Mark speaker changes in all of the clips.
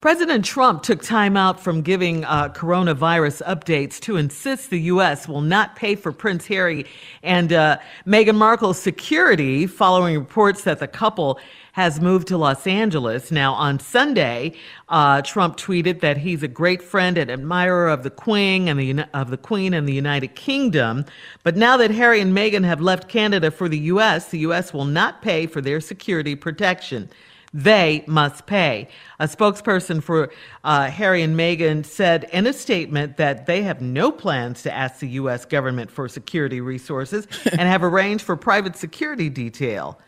Speaker 1: President Trump took time out from giving uh, coronavirus updates to insist the U.S. will not pay for Prince Harry and uh, Meghan Markle's security following reports that the couple has moved to Los Angeles. Now, on Sunday, uh, Trump tweeted that he's a great friend and admirer of the Queen and the of the Queen and the United Kingdom. But now that Harry and Meghan have left Canada for the U.S., the U.S. will not pay for their security protection they must pay. A spokesperson for uh, Harry and Meghan said in a statement that they have no plans to ask the U.S. government for security resources and have arranged for private security detail.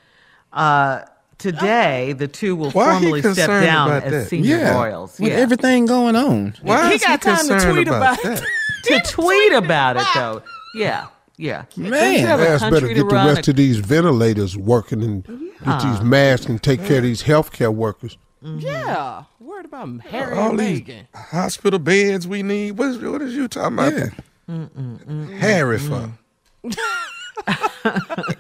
Speaker 1: Uh, today, the two will
Speaker 2: Why
Speaker 1: formally step down
Speaker 2: about
Speaker 1: as
Speaker 2: that?
Speaker 1: senior
Speaker 3: Yeah,
Speaker 1: royals.
Speaker 3: with
Speaker 1: Yeah.
Speaker 3: everything going on.
Speaker 2: Why
Speaker 1: He
Speaker 2: is
Speaker 1: got time to
Speaker 2: concerned
Speaker 1: tweet about
Speaker 2: that?
Speaker 1: to tweet about it, though. Yeah, yeah.
Speaker 3: Man,
Speaker 4: that's better
Speaker 1: to
Speaker 4: get the
Speaker 1: run?
Speaker 4: rest of these ventilators working and get these uh-huh. masks and take care of these healthcare workers. Mm-hmm.
Speaker 2: Yeah,
Speaker 5: worried about Harry
Speaker 2: all
Speaker 5: and
Speaker 2: these hospital beds we need. What is, what is you talking about?
Speaker 4: Yeah.
Speaker 2: Harry for?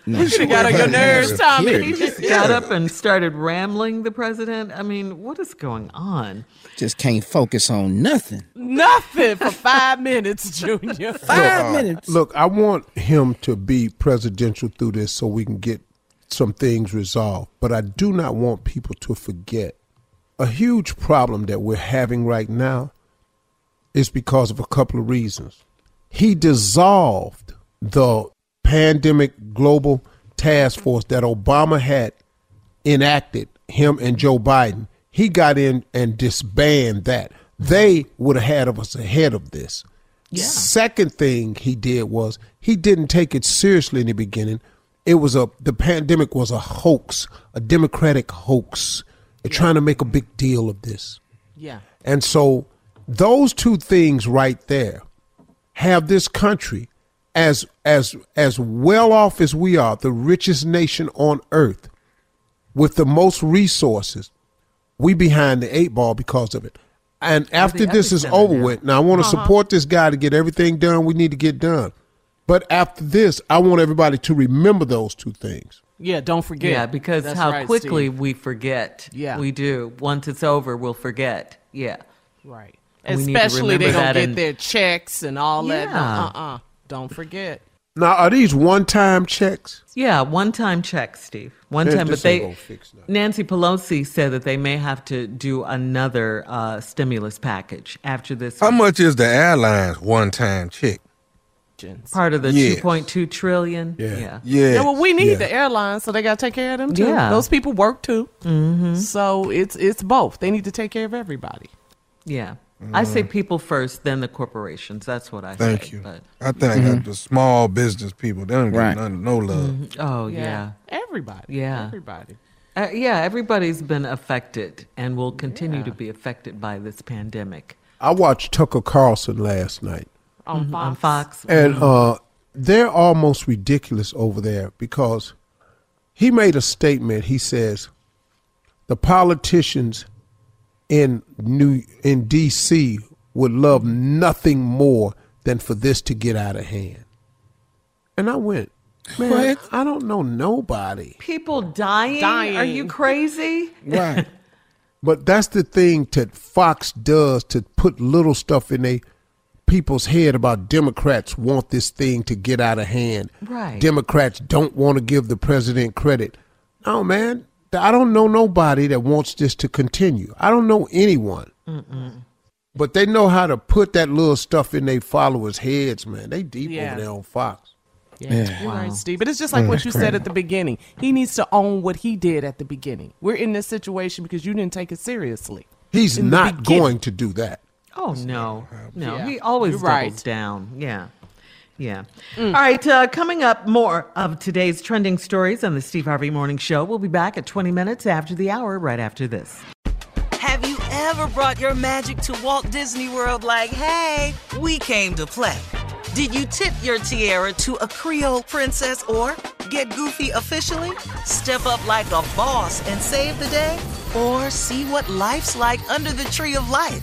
Speaker 5: You should got on your nerves, Tommy.
Speaker 1: He just got up and started rambling the president. I mean, what is going on?
Speaker 3: Just can't focus on nothing.
Speaker 5: Nothing for five minutes, Junior.
Speaker 3: Five minutes.
Speaker 4: Look, I want him to be presidential through this so we can get some things resolved. But I do not want people to forget a huge problem that we're having right now is because of a couple of reasons. He dissolved the pandemic global task force that Obama had enacted, him and Joe Biden. He got in and disbanded that. They would have had of us ahead of this. Second thing he did was he didn't take it seriously in the beginning. It was a the pandemic was a hoax, a democratic hoax. They're trying to make a big deal of this.
Speaker 5: Yeah.
Speaker 4: And so those two things right there have this country as as as well off as we are, the richest nation on earth with the most resources. We behind the eight ball because of it. And after this is over
Speaker 1: now.
Speaker 4: with, now I want to support this guy to get everything done we need to get done. But after this, I want everybody to remember those two things.
Speaker 5: Yeah, don't forget.
Speaker 1: Yeah, because
Speaker 5: That's
Speaker 1: how
Speaker 5: right,
Speaker 1: quickly
Speaker 5: Steve.
Speaker 1: we forget.
Speaker 5: Yeah.
Speaker 1: We do. Once it's over, we'll forget. Yeah.
Speaker 5: Right.
Speaker 1: And we
Speaker 5: Especially they
Speaker 1: remember
Speaker 5: gonna get
Speaker 1: and-
Speaker 5: their checks and all that.
Speaker 1: Yeah.
Speaker 5: Uh uh Don't forget.
Speaker 4: Now, are these one-time checks?
Speaker 1: Yeah, one time checks, Steve. One
Speaker 4: Yeah,
Speaker 1: time, but they
Speaker 4: gonna fix nothing.
Speaker 1: Nancy Pelosi said that they may have to do another uh, stimulus package after this.
Speaker 2: How much is the airline's one-time check?
Speaker 1: Part of the
Speaker 2: Yeah.
Speaker 1: 2.2 trillion.
Speaker 2: Yeah.
Speaker 1: Yeah.
Speaker 2: Yeah.
Speaker 5: Yeah, well, we need
Speaker 2: Yeah.
Speaker 5: the airlines, so they got to take care of them too.
Speaker 1: Yeah.
Speaker 5: Those people work too. Mm-hmm. So it's it's both. They need to take care of everybody.
Speaker 1: Yeah. I say people first, then the corporations. That's what I.
Speaker 2: Thank
Speaker 1: say.
Speaker 2: you.
Speaker 1: But,
Speaker 2: I think that the small business people, they don't get none, no love.
Speaker 1: oh, yeah.
Speaker 5: Everybody.
Speaker 1: Yeah.
Speaker 5: Everybody.
Speaker 1: Uh, yeah, everybody's been affected and will continue to be affected by this pandemic.
Speaker 4: I watched Tucker Carlson last night,
Speaker 5: On
Speaker 1: Mhm, On
Speaker 5: Fox.
Speaker 1: Fox.
Speaker 4: and uh, they're almost ridiculous over there because he made a statement. He says the politicians in New in D.C. would love nothing more than for this to get out of hand. And I went, man,
Speaker 3: What?
Speaker 4: I don't know nobody.
Speaker 1: People dying? Are you crazy?
Speaker 3: Right.
Speaker 4: But that's the thing that Fox does to put little stuff in they people's head about Democrats want this thing to get out of hand.
Speaker 1: Right.
Speaker 4: Democrats don't want to give the president credit. No, man. I don't know nobody that wants this to continue. I don't know anyone. But they know how to put that little stuff in their followers' heads, man. They deep
Speaker 5: Yeah.
Speaker 4: over there on Fox.
Speaker 5: Yeah,
Speaker 3: Yeah.
Speaker 5: you're right, Steve. But it's just like mm, what you said at the beginning. He needs to own what he did at the beginning. We're in this situation because you didn't take it seriously.
Speaker 4: He's
Speaker 5: In
Speaker 4: not going to do that.
Speaker 1: Oh no, no,
Speaker 5: Yeah.
Speaker 1: he always
Speaker 5: You're
Speaker 1: doubles
Speaker 5: right.
Speaker 1: down. Yeah, yeah. All right, uh, coming up, more of today's trending stories on the Steve Harvey Morning Show. We'll be back at 20 minutes after the hour, right after this.
Speaker 6: Have you ever brought your magic to Walt Disney World like, hey, we came to play? Did you tip your tiara to a Creole princess or get goofy officially? Step up like a boss and save the day? Or see what life's like under the tree of life?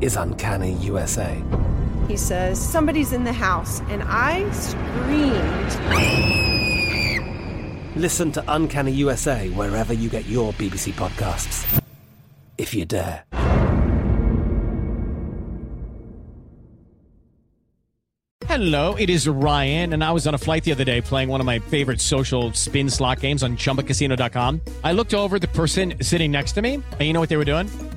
Speaker 7: is Uncanny USA.
Speaker 8: He says, Somebody's in the house. And I screamed.
Speaker 7: Listen to Uncanny USA wherever you get your BBC podcasts, if you dare.
Speaker 9: Hello, it is Ryan, and I was on a flight the other day playing one of my favorite social spin slot games on chumbacasino.com. I looked over at the person sitting next to me, and you know what they were doing?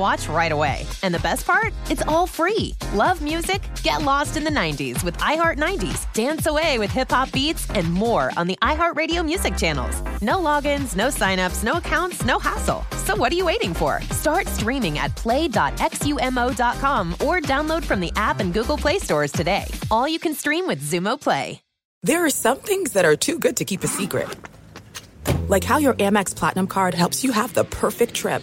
Speaker 10: watch right away. And the best part? It's all free. Love music? Get lost in the 90s with iHeart 90s, dance away with hip hop beats, and more on the iHeartRadio music channels. No logins, no signups, no accounts, no hassle. So what are you waiting for? Start streaming at play.xumo.com or download from the app and Google Play stores today. All you can stream with Xumo Play.
Speaker 11: There are some things that are too good to keep a secret. Like how your Amex Platinum card helps you have the perfect trip.